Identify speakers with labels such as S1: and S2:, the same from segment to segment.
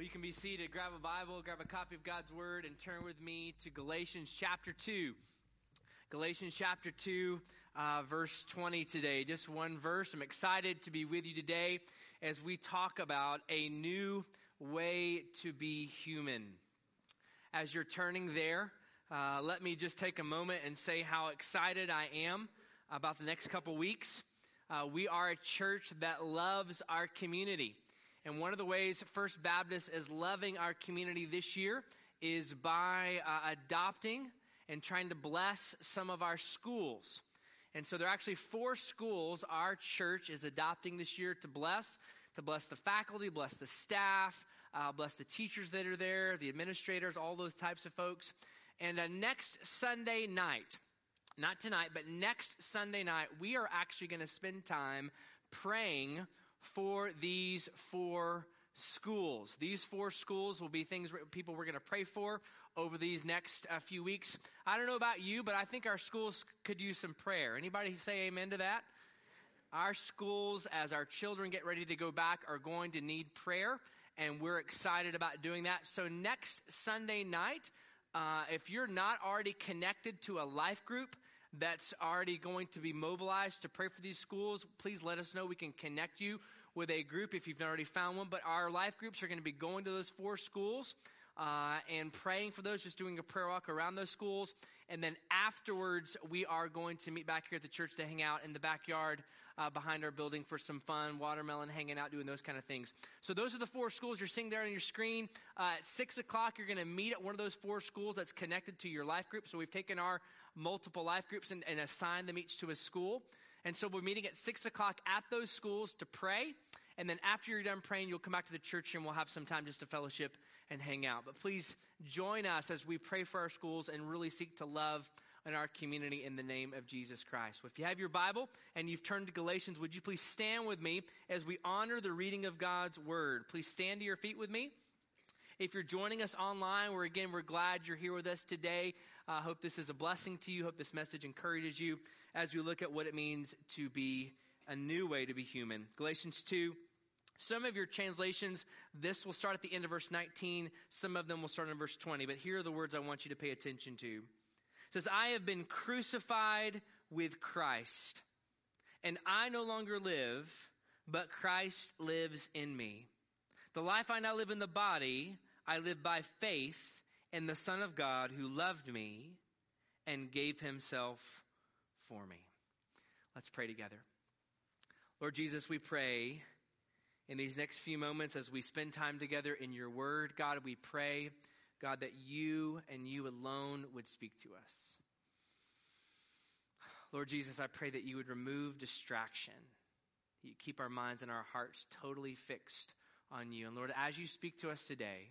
S1: Well, you can be seated. Grab a Bible, grab a copy of God's Word, and turn with me to Galatians chapter 2. Galatians chapter 2, uh, verse 20 today. Just one verse. I'm excited to be with you today as we talk about a new way to be human. As you're turning there, uh, let me just take a moment and say how excited I am about the next couple weeks. Uh, we are a church that loves our community. And one of the ways First Baptist is loving our community this year is by uh, adopting and trying to bless some of our schools. And so there are actually four schools our church is adopting this year to bless to bless the faculty, bless the staff, uh, bless the teachers that are there, the administrators, all those types of folks. And uh, next Sunday night, not tonight, but next Sunday night, we are actually going to spend time praying for these four schools. These four schools will be things people we're going to pray for over these next uh, few weeks. I don't know about you, but I think our schools could use some prayer. Anybody say amen to that? Our schools, as our children get ready to go back, are going to need prayer, and we're excited about doing that. So, next Sunday night, uh, if you're not already connected to a life group, that's already going to be mobilized to pray for these schools, please let us know. We can connect you with a group if you've already found one. But our life groups are going to be going to those four schools uh, and praying for those, just doing a prayer walk around those schools. And then afterwards, we are going to meet back here at the church to hang out in the backyard uh, behind our building for some fun, watermelon, hanging out, doing those kind of things. So those are the four schools you're seeing there on your screen. Uh, at 6 o'clock, you're going to meet at one of those four schools that's connected to your life group. So we've taken our multiple life groups and, and assigned them each to a school. And so we're meeting at 6 o'clock at those schools to pray. And then after you're done praying, you'll come back to the church and we'll have some time just to fellowship and hang out. But please join us as we pray for our schools and really seek to love in our community in the name of Jesus Christ. If you have your Bible and you've turned to Galatians, would you please stand with me as we honor the reading of God's word? Please stand to your feet with me. If you're joining us online, we're again, we're glad you're here with us today. I uh, hope this is a blessing to you. Hope this message encourages you as we look at what it means to be a new way to be human. Galatians 2 some of your translations, this will start at the end of verse 19. Some of them will start in verse 20. But here are the words I want you to pay attention to. It says, I have been crucified with Christ, and I no longer live, but Christ lives in me. The life I now live in the body, I live by faith in the Son of God who loved me and gave himself for me. Let's pray together. Lord Jesus, we pray in these next few moments as we spend time together in your word. God, we pray, God, that you and you alone would speak to us. Lord Jesus, I pray that you would remove distraction. You keep our minds and our hearts totally fixed on you. And Lord, as you speak to us today,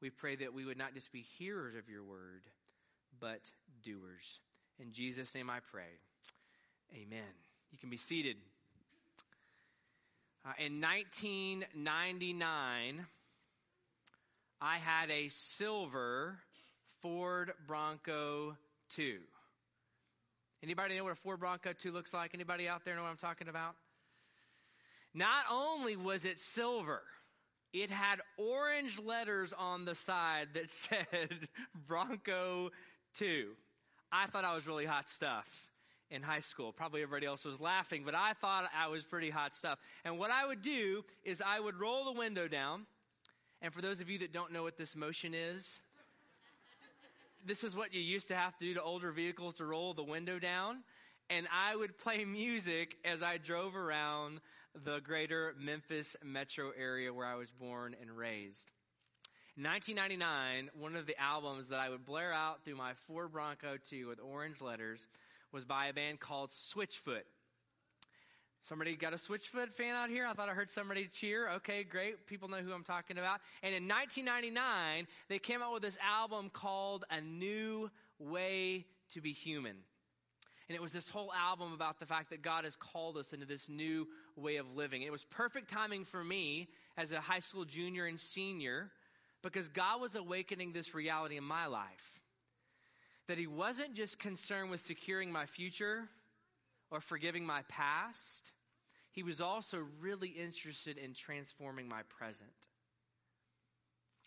S1: we pray that we would not just be hearers of your word, but doers. In Jesus' name I pray. Amen. You can be seated. Uh, in 1999, I had a silver Ford Bronco 2. Anybody know what a Ford Bronco 2 looks like? Anybody out there know what I'm talking about? Not only was it silver, it had orange letters on the side that said Bronco 2. I thought I was really hot stuff in high school. Probably everybody else was laughing, but I thought I was pretty hot stuff. And what I would do is I would roll the window down. And for those of you that don't know what this motion is, this is what you used to have to do to older vehicles to roll the window down. And I would play music as I drove around the greater Memphis metro area where I was born and raised. In 1999, one of the albums that I would blare out through my Ford Bronco 2 with orange letters was by a band called Switchfoot. Somebody got a Switchfoot fan out here? I thought I heard somebody cheer. Okay, great. People know who I'm talking about. And in 1999, they came out with this album called A New Way to Be Human. And it was this whole album about the fact that God has called us into this new way of living. It was perfect timing for me as a high school junior and senior because God was awakening this reality in my life that he wasn't just concerned with securing my future or forgiving my past, he was also really interested in transforming my present.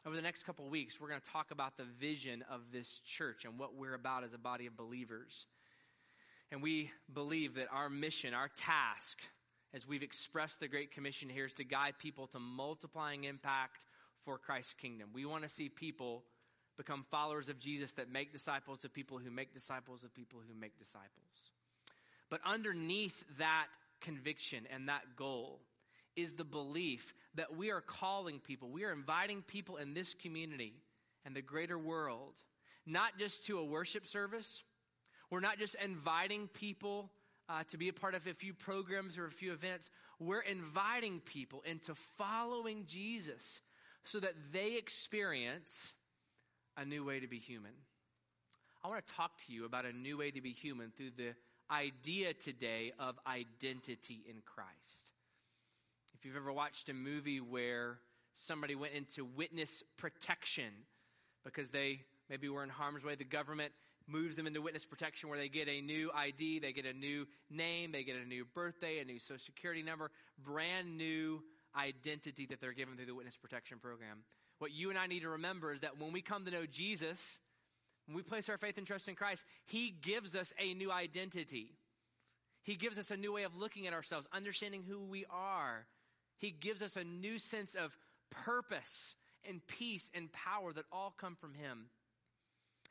S1: over the next couple weeks, we're going to talk about the vision of this church and what we're about as a body of believers. And we believe that our mission, our task, as we've expressed the Great Commission here, is to guide people to multiplying impact for Christ's kingdom. We want to see people become followers of Jesus that make disciples of people who make disciples of people who make disciples. But underneath that conviction and that goal is the belief that we are calling people, we are inviting people in this community and the greater world, not just to a worship service. We're not just inviting people uh, to be a part of a few programs or a few events. We're inviting people into following Jesus so that they experience a new way to be human. I want to talk to you about a new way to be human through the idea today of identity in Christ. If you've ever watched a movie where somebody went into witness protection because they maybe were in harm's way, the government moves them into witness protection where they get a new ID, they get a new name, they get a new birthday, a new social security number, brand new identity that they're given through the witness protection program. What you and I need to remember is that when we come to know Jesus, when we place our faith and trust in Christ, He gives us a new identity. He gives us a new way of looking at ourselves, understanding who we are. He gives us a new sense of purpose and peace and power that all come from Him.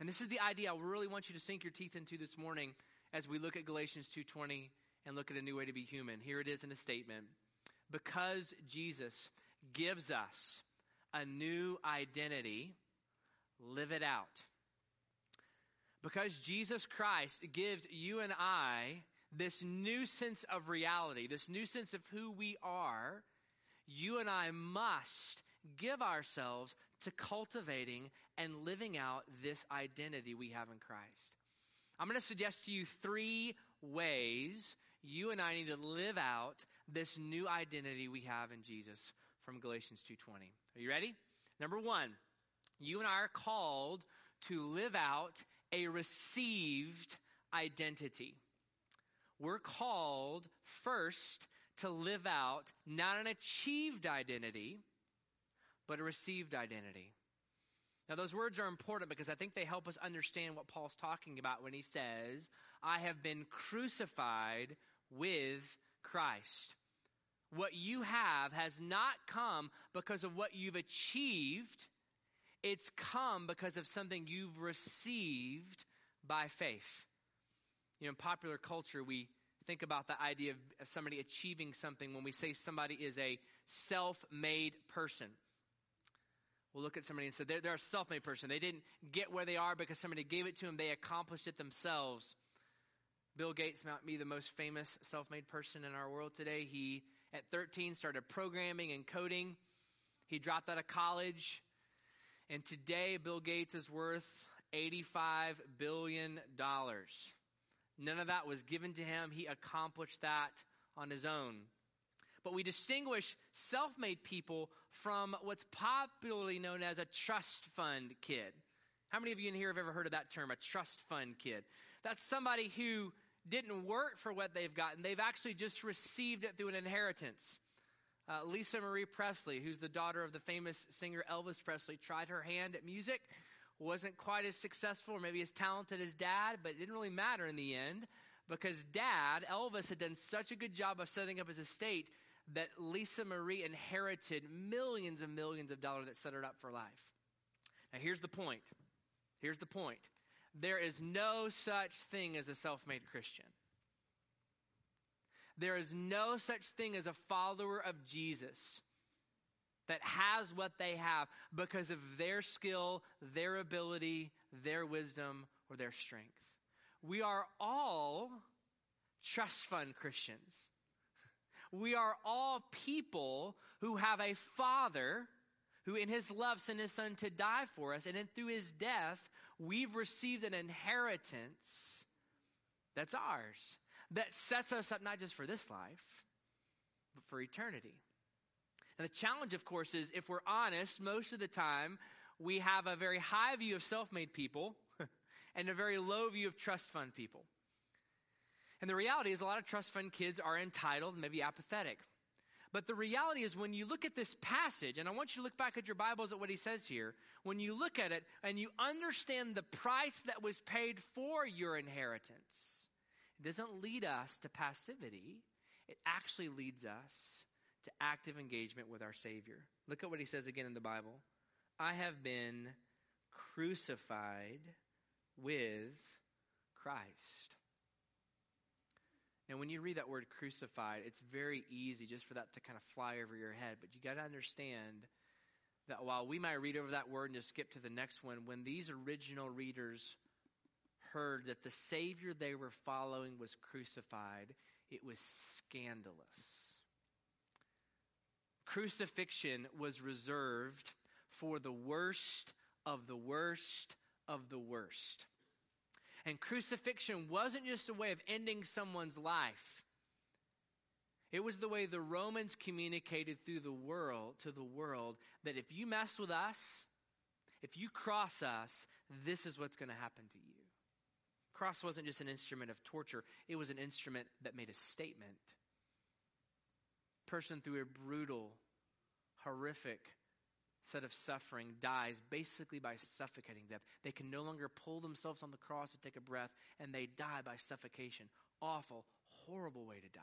S1: And this is the idea I really want you to sink your teeth into this morning as we look at Galatians 2:20 and look at a new way to be human. Here it is in a statement. Because Jesus gives us a new identity, live it out. Because Jesus Christ gives you and I this new sense of reality, this new sense of who we are, you and I must give ourselves to cultivating and living out this identity we have in Christ. I'm going to suggest to you three ways you and I need to live out this new identity we have in Jesus from Galatians 2:20. Are you ready? Number 1, you and I are called to live out a received identity. We're called first to live out not an achieved identity, but a received identity. Now, those words are important because I think they help us understand what Paul's talking about when he says, I have been crucified with Christ. What you have has not come because of what you've achieved, it's come because of something you've received by faith. You know, in popular culture, we think about the idea of somebody achieving something when we say somebody is a self made person. We'll look at somebody and say they're, they're a self made person. They didn't get where they are because somebody gave it to them, they accomplished it themselves. Bill Gates might be the most famous self made person in our world today. He, at 13, started programming and coding. He dropped out of college. And today, Bill Gates is worth $85 billion. None of that was given to him. He accomplished that on his own. But we distinguish self made people from what's popularly known as a trust fund kid. How many of you in here have ever heard of that term, a trust fund kid? That's somebody who didn't work for what they've gotten, they've actually just received it through an inheritance. Uh, Lisa Marie Presley, who's the daughter of the famous singer Elvis Presley, tried her hand at music, wasn't quite as successful or maybe as talented as dad, but it didn't really matter in the end because dad, Elvis, had done such a good job of setting up his estate that Lisa Marie inherited millions and millions of dollars that set her up for life. Now, here's the point. Here's the point. There is no such thing as a self made Christian. There is no such thing as a follower of Jesus that has what they have because of their skill, their ability, their wisdom, or their strength. We are all trust fund Christians. We are all people who have a father who in his love sent his son to die for us. And then through his death, we've received an inheritance that's ours, that sets us up not just for this life, but for eternity. And the challenge, of course, is if we're honest, most of the time we have a very high view of self made people and a very low view of trust fund people. And the reality is, a lot of trust fund kids are entitled, maybe apathetic. But the reality is, when you look at this passage, and I want you to look back at your Bibles at what he says here, when you look at it and you understand the price that was paid for your inheritance, it doesn't lead us to passivity, it actually leads us to active engagement with our Savior. Look at what he says again in the Bible I have been crucified with Christ. And when you read that word crucified, it's very easy just for that to kind of fly over your head. But you got to understand that while we might read over that word and just skip to the next one, when these original readers heard that the Savior they were following was crucified, it was scandalous. Crucifixion was reserved for the worst of the worst of the worst. And crucifixion wasn't just a way of ending someone's life. It was the way the Romans communicated through the world to the world that if you mess with us, if you cross us, this is what's going to happen to you. Cross wasn't just an instrument of torture, it was an instrument that made a statement. Person through a brutal, horrific set of suffering dies basically by suffocating death. They can no longer pull themselves on the cross to take a breath, and they die by suffocation. Awful, horrible way to die.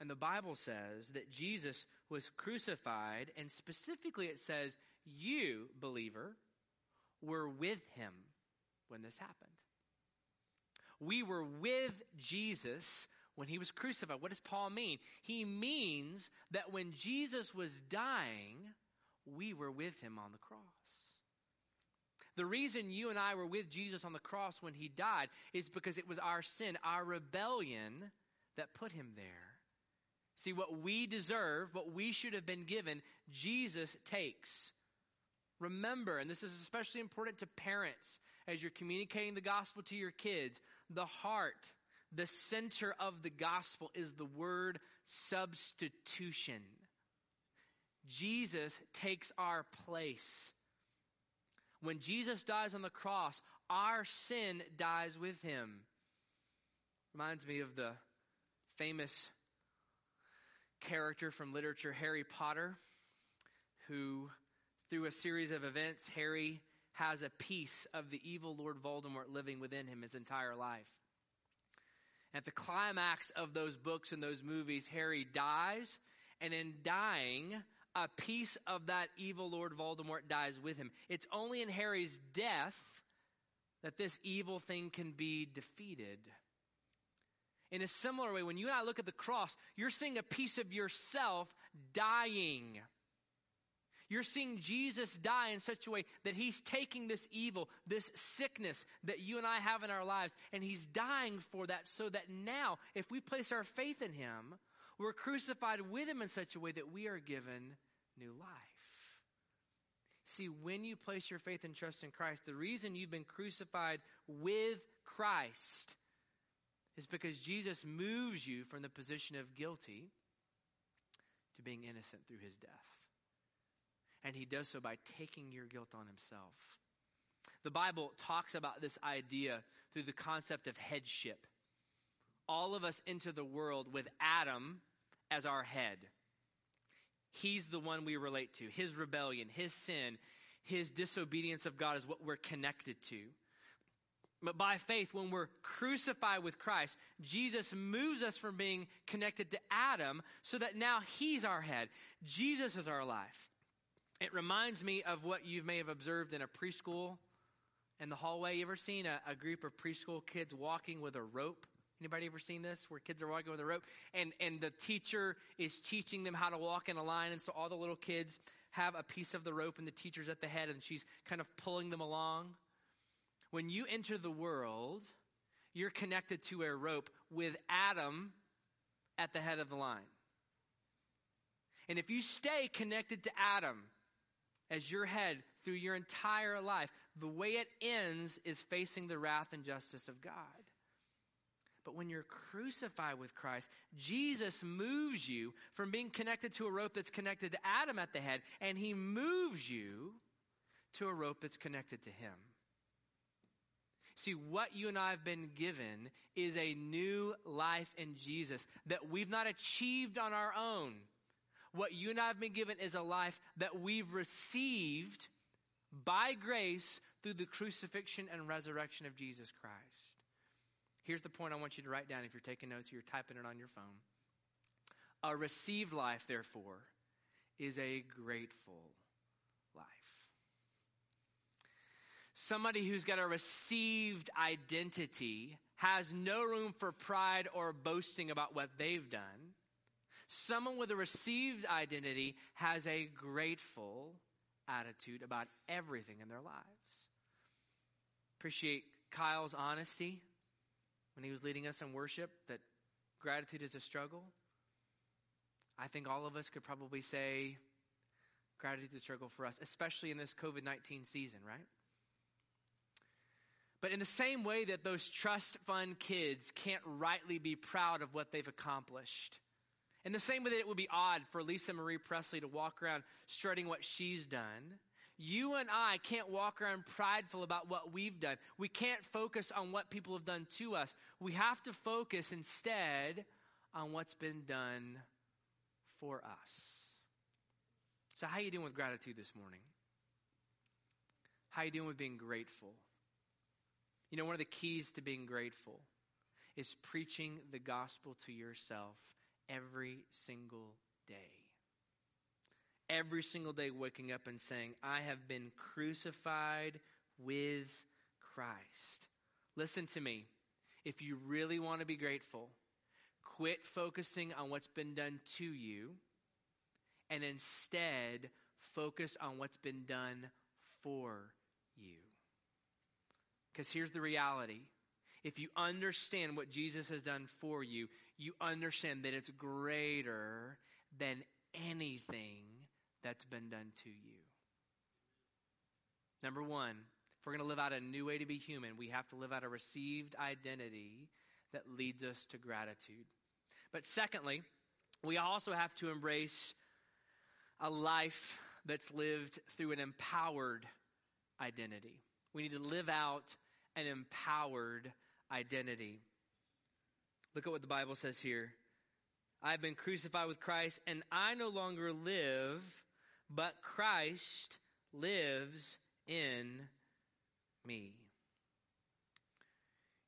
S1: And the Bible says that Jesus was crucified, and specifically it says, You, believer, were with him when this happened. We were with Jesus when he was crucified. What does Paul mean? He means that when Jesus was dying, we were with him on the cross. The reason you and I were with Jesus on the cross when he died is because it was our sin, our rebellion, that put him there. See, what we deserve, what we should have been given, Jesus takes. Remember, and this is especially important to parents as you're communicating the gospel to your kids, the heart, the center of the gospel is the word substitution. Jesus takes our place. When Jesus dies on the cross, our sin dies with him. Reminds me of the famous character from literature, Harry Potter, who, through a series of events, Harry has a piece of the evil Lord Voldemort living within him his entire life. At the climax of those books and those movies, Harry dies, and in dying, a piece of that evil Lord Voldemort dies with him. It's only in Harry's death that this evil thing can be defeated. In a similar way, when you and I look at the cross, you're seeing a piece of yourself dying. You're seeing Jesus die in such a way that he's taking this evil, this sickness that you and I have in our lives, and he's dying for that so that now, if we place our faith in him, we're crucified with him in such a way that we are given new life. See, when you place your faith and trust in Christ, the reason you've been crucified with Christ is because Jesus moves you from the position of guilty to being innocent through his death. And he does so by taking your guilt on himself. The Bible talks about this idea through the concept of headship. All of us enter the world with Adam as our head. He's the one we relate to. His rebellion, his sin, his disobedience of God is what we're connected to. But by faith, when we're crucified with Christ, Jesus moves us from being connected to Adam so that now he's our head. Jesus is our life. It reminds me of what you may have observed in a preschool in the hallway. You ever seen a, a group of preschool kids walking with a rope? Anybody ever seen this where kids are walking with a rope and, and the teacher is teaching them how to walk in a line and so all the little kids have a piece of the rope and the teacher's at the head and she's kind of pulling them along? When you enter the world, you're connected to a rope with Adam at the head of the line. And if you stay connected to Adam as your head through your entire life, the way it ends is facing the wrath and justice of God. But when you're crucified with Christ, Jesus moves you from being connected to a rope that's connected to Adam at the head, and he moves you to a rope that's connected to him. See, what you and I have been given is a new life in Jesus that we've not achieved on our own. What you and I have been given is a life that we've received by grace through the crucifixion and resurrection of Jesus Christ. Here's the point I want you to write down if you're taking notes or you're typing it on your phone. A received life, therefore, is a grateful life. Somebody who's got a received identity has no room for pride or boasting about what they've done. Someone with a received identity has a grateful attitude about everything in their lives. Appreciate Kyle's honesty when he was leading us in worship that gratitude is a struggle. I think all of us could probably say gratitude is a struggle for us, especially in this COVID 19 season, right? But in the same way that those trust fund kids can't rightly be proud of what they've accomplished, in the same way that it would be odd for Lisa Marie Presley to walk around strutting what she's done, you and I can't walk around prideful about what we've done. We can't focus on what people have done to us. We have to focus instead on what's been done for us. So how are you doing with gratitude this morning? How you doing with being grateful? You know, one of the keys to being grateful is preaching the gospel to yourself every single day. Every single day, waking up and saying, I have been crucified with Christ. Listen to me. If you really want to be grateful, quit focusing on what's been done to you and instead focus on what's been done for you. Because here's the reality if you understand what Jesus has done for you, you understand that it's greater than anything that's been done to you. Number one, if we're going to live out a new way to be human, we have to live out a received identity that leads us to gratitude. But secondly, we also have to embrace a life that's lived through an empowered identity. We need to live out an empowered identity. Look at what the Bible says here. I've been crucified with Christ, and I no longer live, but Christ lives in me.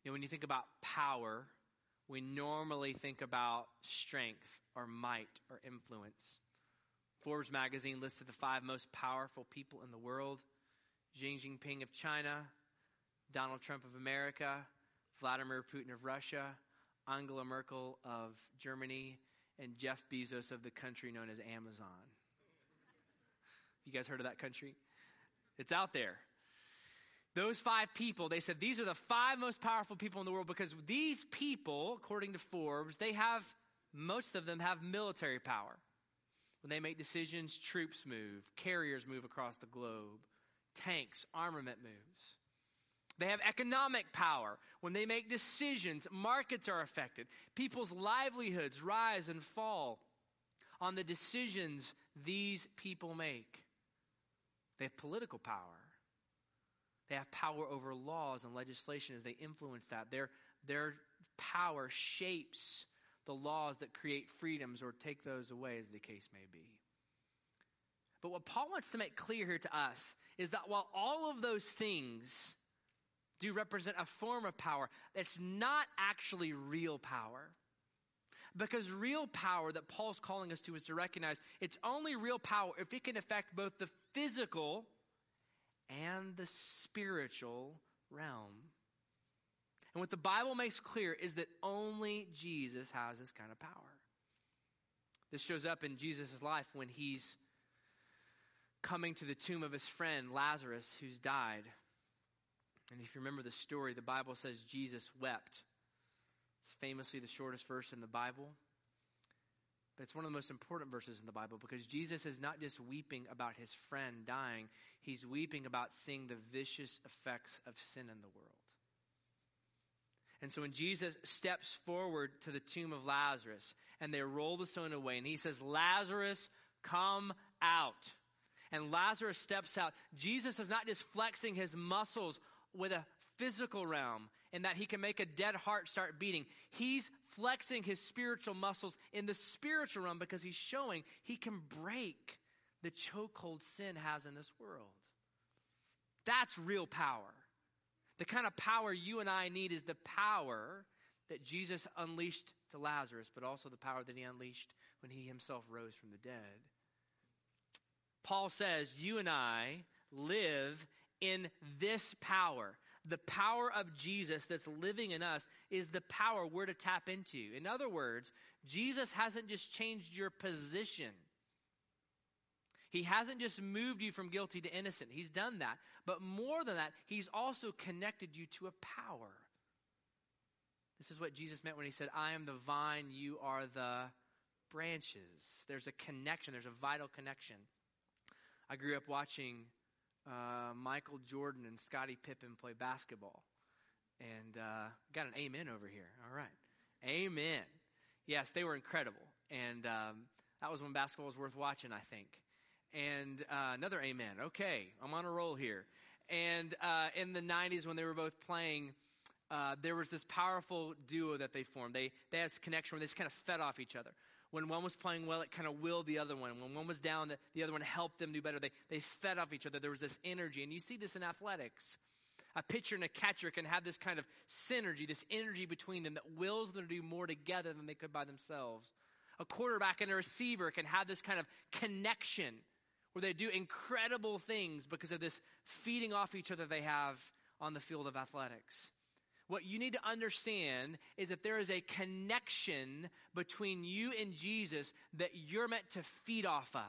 S1: You know, when you think about power, we normally think about strength or might or influence. Forbes magazine listed the five most powerful people in the world Xi Jinping of China, Donald Trump of America, Vladimir Putin of Russia, Angela Merkel of Germany, and Jeff Bezos of the country known as Amazon. You guys heard of that country? It's out there. Those five people, they said these are the five most powerful people in the world because these people, according to Forbes, they have, most of them have military power. When they make decisions, troops move, carriers move across the globe, tanks, armament moves. They have economic power. When they make decisions, markets are affected. People's livelihoods rise and fall on the decisions these people make. They have political power. They have power over laws and legislation as they influence that. Their, their power shapes the laws that create freedoms or take those away, as the case may be. But what Paul wants to make clear here to us is that while all of those things do represent a form of power, it's not actually real power. Because real power that Paul's calling us to is to recognize it's only real power if it can affect both the physical and the spiritual realm. And what the Bible makes clear is that only Jesus has this kind of power. This shows up in Jesus' life when he's coming to the tomb of his friend Lazarus, who's died. And if you remember the story, the Bible says Jesus wept. It's famously the shortest verse in the Bible. But it's one of the most important verses in the Bible because Jesus is not just weeping about his friend dying, he's weeping about seeing the vicious effects of sin in the world. And so when Jesus steps forward to the tomb of Lazarus and they roll the stone away and he says, Lazarus, come out. And Lazarus steps out. Jesus is not just flexing his muscles with a physical realm in that he can make a dead heart start beating. He's flexing his spiritual muscles in the spiritual realm because he's showing he can break the chokehold sin has in this world. That's real power. The kind of power you and I need is the power that Jesus unleashed to Lazarus, but also the power that he unleashed when he himself rose from the dead. Paul says, You and I live in this power. The power of Jesus that's living in us is the power we're to tap into. In other words, Jesus hasn't just changed your position. He hasn't just moved you from guilty to innocent. He's done that. But more than that, He's also connected you to a power. This is what Jesus meant when He said, I am the vine, you are the branches. There's a connection, there's a vital connection. I grew up watching uh, Michael Jordan and Scottie Pippen play basketball. And uh, got an amen over here. All right. Amen. Yes, they were incredible. And um, that was when basketball was worth watching, I think. And uh, another amen. Okay, I'm on a roll here. And uh, in the 90s, when they were both playing, uh, there was this powerful duo that they formed. They, they had this connection where they just kind of fed off each other. When one was playing well, it kind of willed the other one. When one was down, the, the other one helped them do better. They, they fed off each other. There was this energy. And you see this in athletics. A pitcher and a catcher can have this kind of synergy, this energy between them that wills them to do more together than they could by themselves. A quarterback and a receiver can have this kind of connection where they do incredible things because of this feeding off each other they have on the field of athletics. What you need to understand is that there is a connection between you and Jesus that you're meant to feed off of.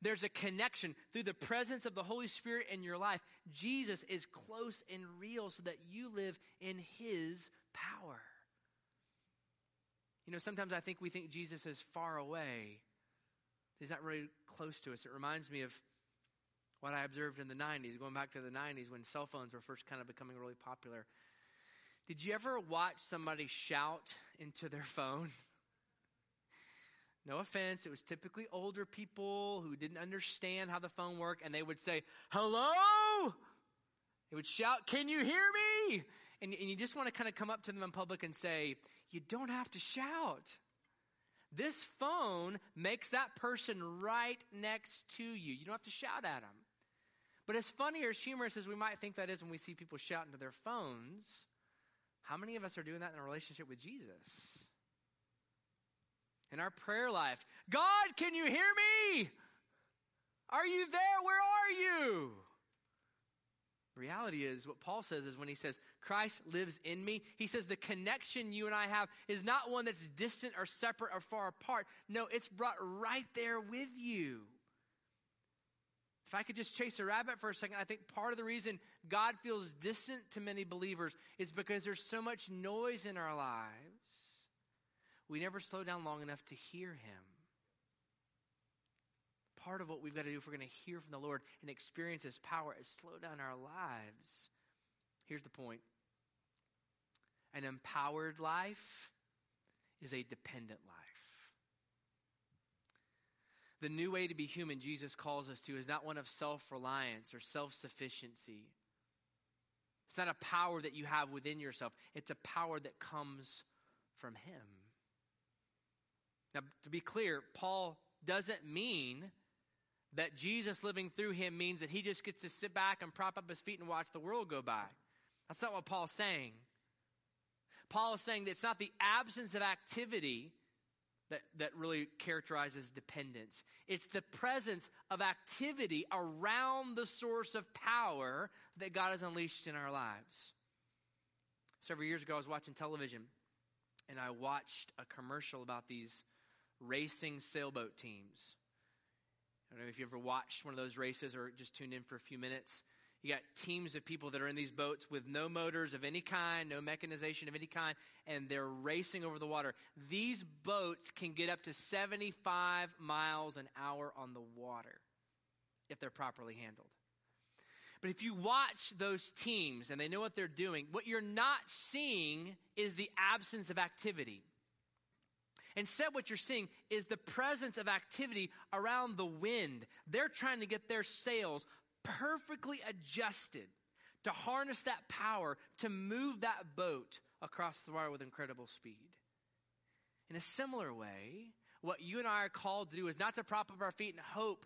S1: There's a connection through the presence of the Holy Spirit in your life. Jesus is close and real so that you live in His power. You know, sometimes I think we think Jesus is far away He's not really close to us. It reminds me of what I observed in the 90s, going back to the 90s when cell phones were first kind of becoming really popular. Did you ever watch somebody shout into their phone? No offense, it was typically older people who didn't understand how the phone worked, and they would say, Hello? They would shout, Can you hear me? And, and you just want to kind of come up to them in public and say, You don't have to shout. This phone makes that person right next to you. You don't have to shout at them. But as funny or as humorous as we might think that is when we see people shout into their phones, how many of us are doing that in a relationship with Jesus? In our prayer life, God, can you hear me? Are you there? Where are you? reality is, what Paul says is when he says, Christ lives in me, he says the connection you and I have is not one that's distant or separate or far apart. No, it's brought right there with you. If I could just chase a rabbit for a second, I think part of the reason God feels distant to many believers is because there's so much noise in our lives. We never slow down long enough to hear Him part of what we've got to do if we're going to hear from the Lord and experience His power is slow down our lives. Here's the point an empowered life is a dependent life. The new way to be human Jesus calls us to is not one of self reliance or self sufficiency. It's not a power that you have within yourself, it's a power that comes from Him. Now, to be clear, Paul doesn't mean that Jesus living through him means that he just gets to sit back and prop up his feet and watch the world go by. That's not what Paul's saying. Paul is saying that it's not the absence of activity that, that really characterizes dependence. It's the presence of activity around the source of power that God has unleashed in our lives. Several years ago, I was watching television and I watched a commercial about these racing sailboat teams. I don't know if you ever watched one of those races or just tuned in for a few minutes. You got teams of people that are in these boats with no motors of any kind, no mechanization of any kind, and they're racing over the water. These boats can get up to 75 miles an hour on the water if they're properly handled. But if you watch those teams and they know what they're doing, what you're not seeing is the absence of activity. Instead, what you're seeing is the presence of activity around the wind. They're trying to get their sails perfectly adjusted to harness that power to move that boat across the water with incredible speed. In a similar way, what you and I are called to do is not to prop up our feet and hope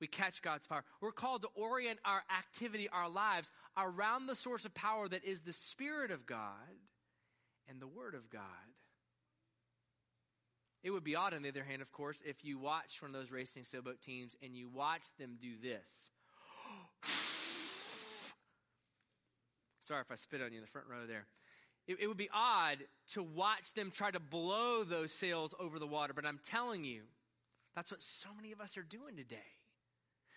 S1: we catch God's power. We're called to orient our activity, our lives, around the source of power that is the Spirit of God and the Word of God. It would be odd, on the other hand, of course, if you watched one of those racing sailboat teams and you watched them do this. Sorry if I spit on you in the front row there. It, it would be odd to watch them try to blow those sails over the water, but I'm telling you, that's what so many of us are doing today.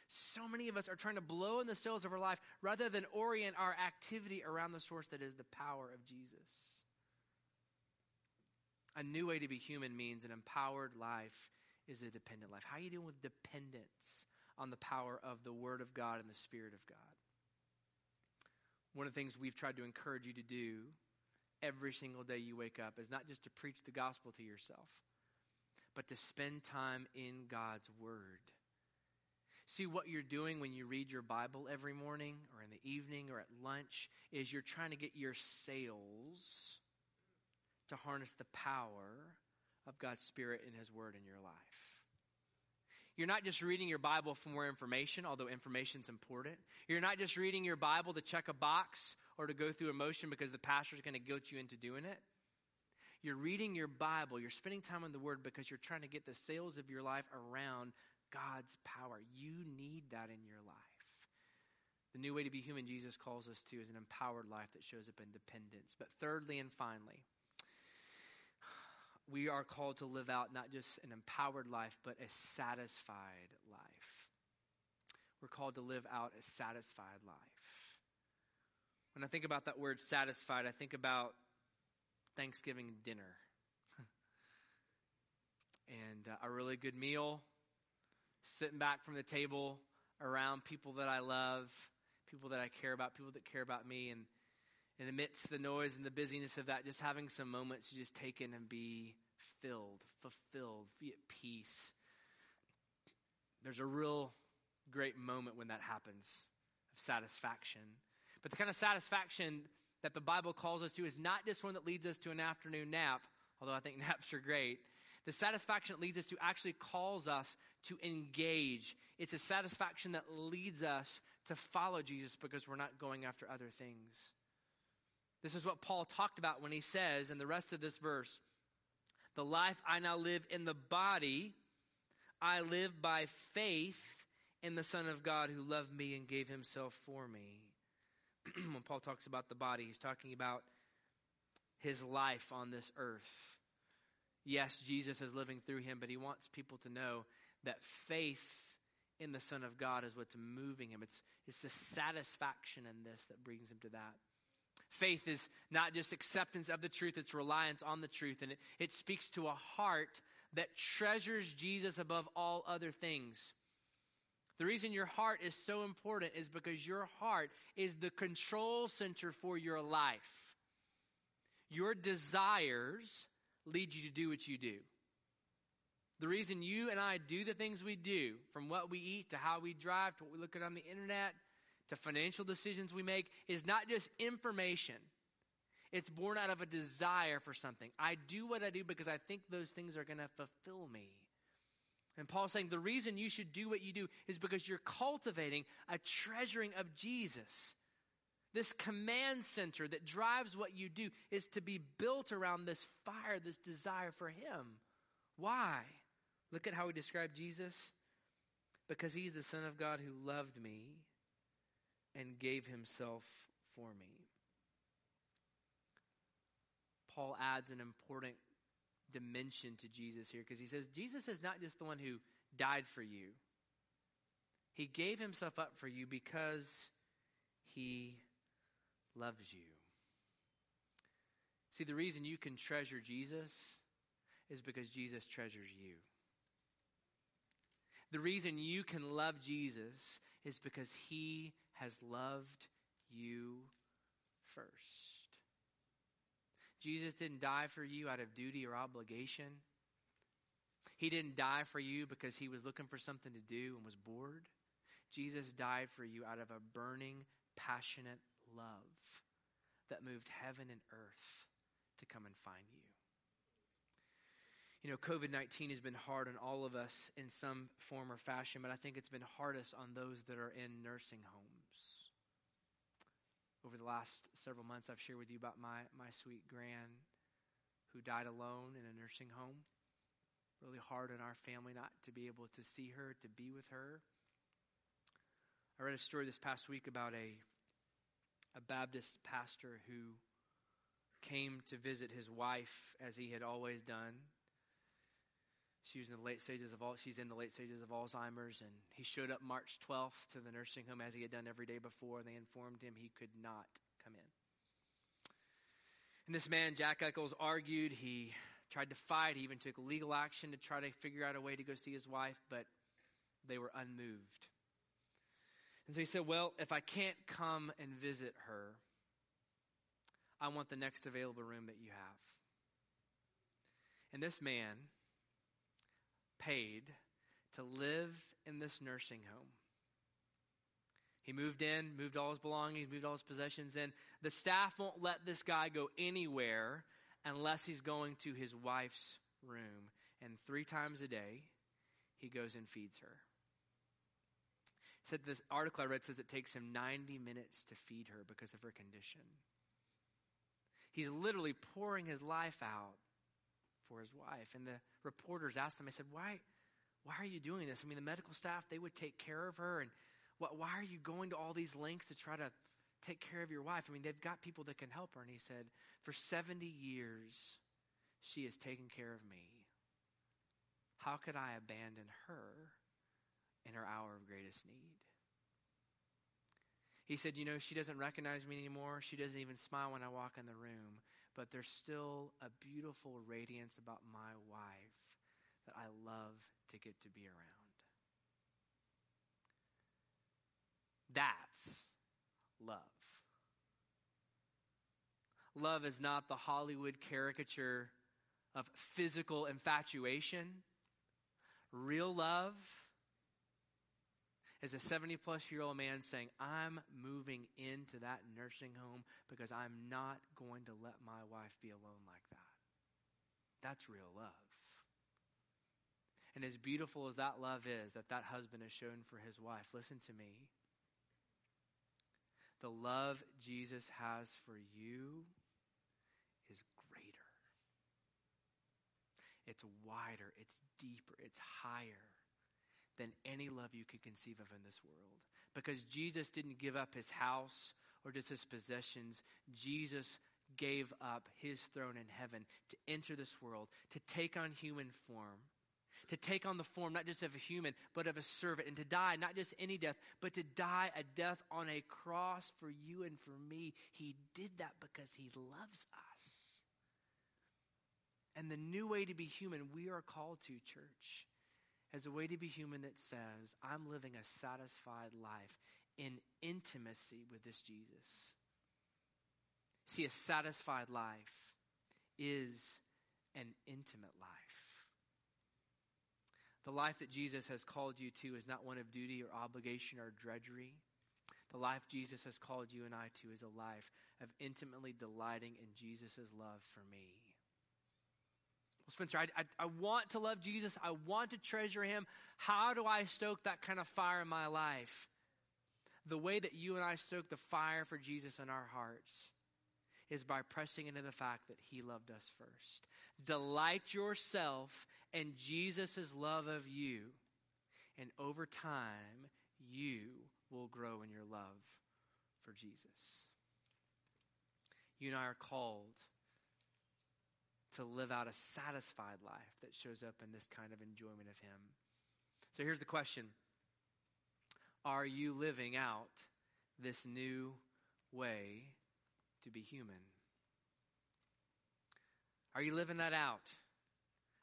S1: So many of us are trying to blow in the sails of our life rather than orient our activity around the source that is the power of Jesus. A new way to be human means an empowered life is a dependent life. How are you dealing with dependence on the power of the Word of God and the Spirit of God? One of the things we've tried to encourage you to do every single day you wake up is not just to preach the gospel to yourself, but to spend time in God's Word. See, what you're doing when you read your Bible every morning or in the evening or at lunch is you're trying to get your sails to harness the power of God's Spirit and His Word in your life. You're not just reading your Bible for more information, although information's important. You're not just reading your Bible to check a box or to go through emotion because the pastor's going to guilt you into doing it. You're reading your Bible, you're spending time in the Word because you're trying to get the sails of your life around God's power. You need that in your life. The new way to be human, Jesus calls us to, is an empowered life that shows up in dependence. But thirdly and finally, we are called to live out not just an empowered life, but a satisfied life. We're called to live out a satisfied life. When I think about that word satisfied, I think about Thanksgiving dinner and uh, a really good meal, sitting back from the table around people that I love, people that I care about, people that care about me, and and amidst the noise and the busyness of that, just having some moments to just take in and be filled, fulfilled, be at peace. There's a real great moment when that happens of satisfaction. But the kind of satisfaction that the Bible calls us to is not just one that leads us to an afternoon nap, although I think naps are great. The satisfaction that leads us to actually calls us to engage. It's a satisfaction that leads us to follow Jesus because we're not going after other things. This is what Paul talked about when he says in the rest of this verse The life I now live in the body, I live by faith in the Son of God who loved me and gave himself for me. when Paul talks about the body, he's talking about his life on this earth. Yes, Jesus is living through him, but he wants people to know that faith in the Son of God is what's moving him. It's, it's the satisfaction in this that brings him to that. Faith is not just acceptance of the truth, it's reliance on the truth. And it, it speaks to a heart that treasures Jesus above all other things. The reason your heart is so important is because your heart is the control center for your life. Your desires lead you to do what you do. The reason you and I do the things we do, from what we eat to how we drive to what we look at on the internet to financial decisions we make is not just information. It's born out of a desire for something. I do what I do because I think those things are going to fulfill me. And Paul's saying the reason you should do what you do is because you're cultivating a treasuring of Jesus. This command center that drives what you do is to be built around this fire, this desire for Him. Why? Look at how he described Jesus. Because he's the Son of God who loved me and gave himself for me. Paul adds an important dimension to Jesus here because he says Jesus is not just the one who died for you, he gave himself up for you because he loves you. See, the reason you can treasure Jesus is because Jesus treasures you. The reason you can love Jesus is because he has loved you first. Jesus didn't die for you out of duty or obligation. He didn't die for you because he was looking for something to do and was bored. Jesus died for you out of a burning, passionate love that moved heaven and earth to come and find you. You know, COVID 19 has been hard on all of us in some form or fashion, but I think it's been hardest on those that are in nursing homes. Over the last several months, I've shared with you about my, my sweet gran who died alone in a nursing home. Really hard on our family not to be able to see her, to be with her. I read a story this past week about a, a Baptist pastor who came to visit his wife as he had always done she was in the late stages of all, she's in the late stages of Alzheimer's, and he showed up March 12th to the nursing home as he had done every day before. And they informed him he could not come in. And this man, Jack Eccles, argued. He tried to fight. He even took legal action to try to figure out a way to go see his wife, but they were unmoved. And so he said, Well, if I can't come and visit her, I want the next available room that you have. And this man paid to live in this nursing home. He moved in, moved all his belongings, moved all his possessions in. The staff won't let this guy go anywhere unless he's going to his wife's room. And three times a day, he goes and feeds her. Said this article I read says it takes him 90 minutes to feed her because of her condition. He's literally pouring his life out for his wife. And the reporters asked him, I said, why, why are you doing this? I mean, the medical staff, they would take care of her. And why are you going to all these lengths to try to take care of your wife? I mean, they've got people that can help her. And he said, for 70 years, she has taken care of me. How could I abandon her in her hour of greatest need? He said, You know, she doesn't recognize me anymore. She doesn't even smile when I walk in the room but there's still a beautiful radiance about my wife that I love to get to be around. That's love. Love is not the Hollywood caricature of physical infatuation. Real love is a 70 plus year old man saying, I'm moving into that nursing home because I'm not going to let my wife be alone like that. That's real love. And as beautiful as that love is that that husband has shown for his wife, listen to me. The love Jesus has for you is greater. It's wider, it's deeper, it's higher than any love you could conceive of in this world. Because Jesus didn't give up his house or just his possessions. Jesus gave up his throne in heaven to enter this world, to take on human form, to take on the form not just of a human, but of a servant, and to die not just any death, but to die a death on a cross for you and for me. He did that because he loves us. And the new way to be human, we are called to, church as a way to be human that says, I'm living a satisfied life in intimacy with this Jesus. See, a satisfied life is an intimate life. The life that Jesus has called you to is not one of duty or obligation or drudgery. The life Jesus has called you and I to is a life of intimately delighting in Jesus' love for me. Well, Spencer, I, I, I want to love Jesus. I want to treasure him. How do I stoke that kind of fire in my life? The way that you and I stoke the fire for Jesus in our hearts is by pressing into the fact that he loved us first. Delight yourself in Jesus' love of you, and over time, you will grow in your love for Jesus. You and I are called to live out a satisfied life that shows up in this kind of enjoyment of Him. So here's the question Are you living out this new way to be human? Are you living that out?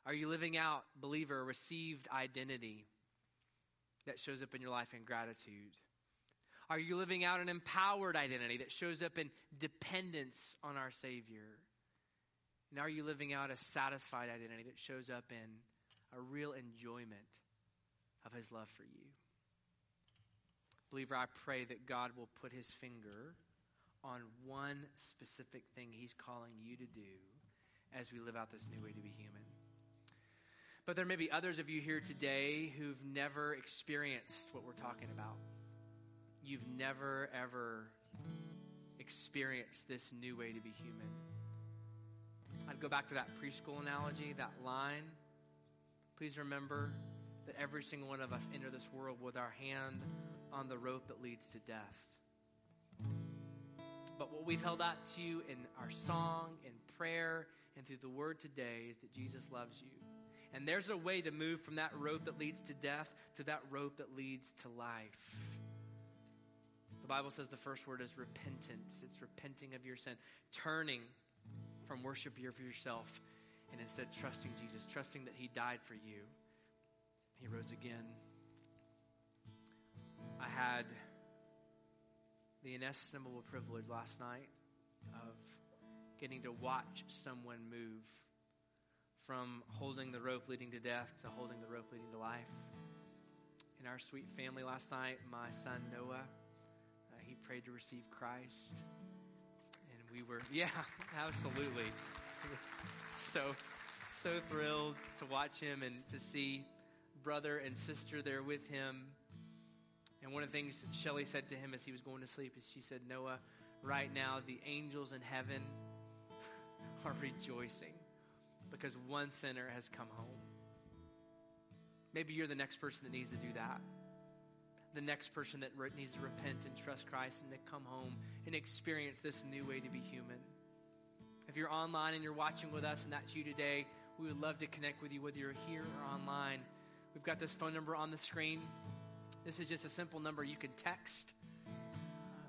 S1: Are you living out, believer, received identity that shows up in your life in gratitude? Are you living out an empowered identity that shows up in dependence on our Savior? And are you living out a satisfied identity that shows up in a real enjoyment of his love for you? Believer, I pray that God will put his finger on one specific thing He's calling you to do as we live out this new way to be human. But there may be others of you here today who've never experienced what we're talking about. You've never, ever experienced this new way to be human. I'd go back to that preschool analogy, that line. Please remember that every single one of us enter this world with our hand on the rope that leads to death. But what we've held out to you in our song, in prayer, and through the word today is that Jesus loves you. And there's a way to move from that rope that leads to death to that rope that leads to life. The Bible says the first word is repentance. It's repenting of your sin, turning from worship here for yourself, and instead trusting Jesus, trusting that He died for you. He rose again. I had the inestimable privilege last night of getting to watch someone move from holding the rope leading to death to holding the rope leading to life. In our sweet family last night, my son Noah, uh, he prayed to receive Christ. We were, yeah, absolutely. so, so thrilled to watch him and to see brother and sister there with him. And one of the things Shelly said to him as he was going to sleep is she said, Noah, right now the angels in heaven are rejoicing because one sinner has come home. Maybe you're the next person that needs to do that. The next person that needs to repent and trust Christ and to come home and experience this new way to be human. If you're online and you're watching with us and that's you today, we would love to connect with you whether you're here or online. We've got this phone number on the screen. This is just a simple number you can text uh,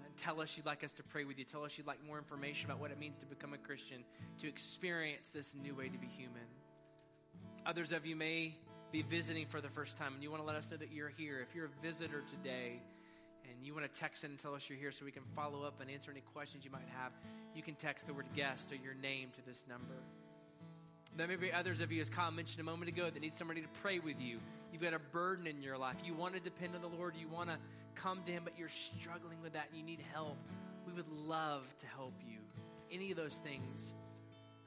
S1: and tell us you'd like us to pray with you. Tell us you'd like more information about what it means to become a Christian, to experience this new way to be human. Others of you may be visiting for the first time and you want to let us know that you're here. If you're a visitor today and you want to text in and tell us you're here so we can follow up and answer any questions you might have, you can text the word guest or your name to this number. There may be others of you, as Kyle mentioned a moment ago, that need somebody to pray with you. You've got a burden in your life. You want to depend on the Lord. You want to come to Him, but you're struggling with that and you need help, we would love to help you. Any of those things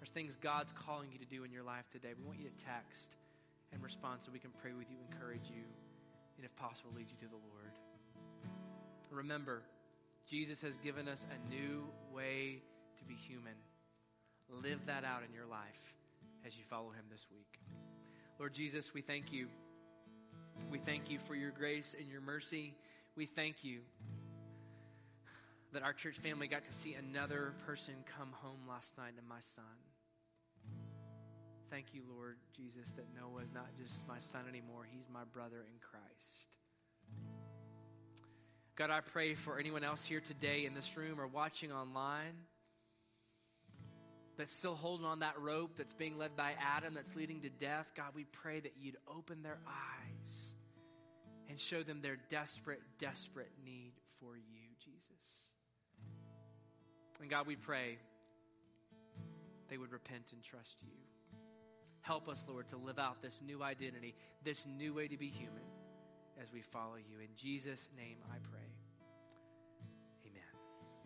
S1: are things God's calling you to do in your life today, we want you to text and respond so we can pray with you, encourage you, and if possible, lead you to the Lord. Remember, Jesus has given us a new way to be human. Live that out in your life as you follow Him this week. Lord Jesus, we thank you. We thank you for your grace and your mercy we thank you that our church family got to see another person come home last night and my son. Thank you, Lord Jesus, that Noah is not just my son anymore, he's my brother in Christ. God, I pray for anyone else here today in this room or watching online that's still holding on that rope that's being led by Adam that's leading to death. God, we pray that you'd open their eyes and show them their desperate, desperate need for you, Jesus. And God, we pray they would repent and trust you. Help us, Lord, to live out this new identity, this new way to be human as we follow you. In Jesus' name I pray.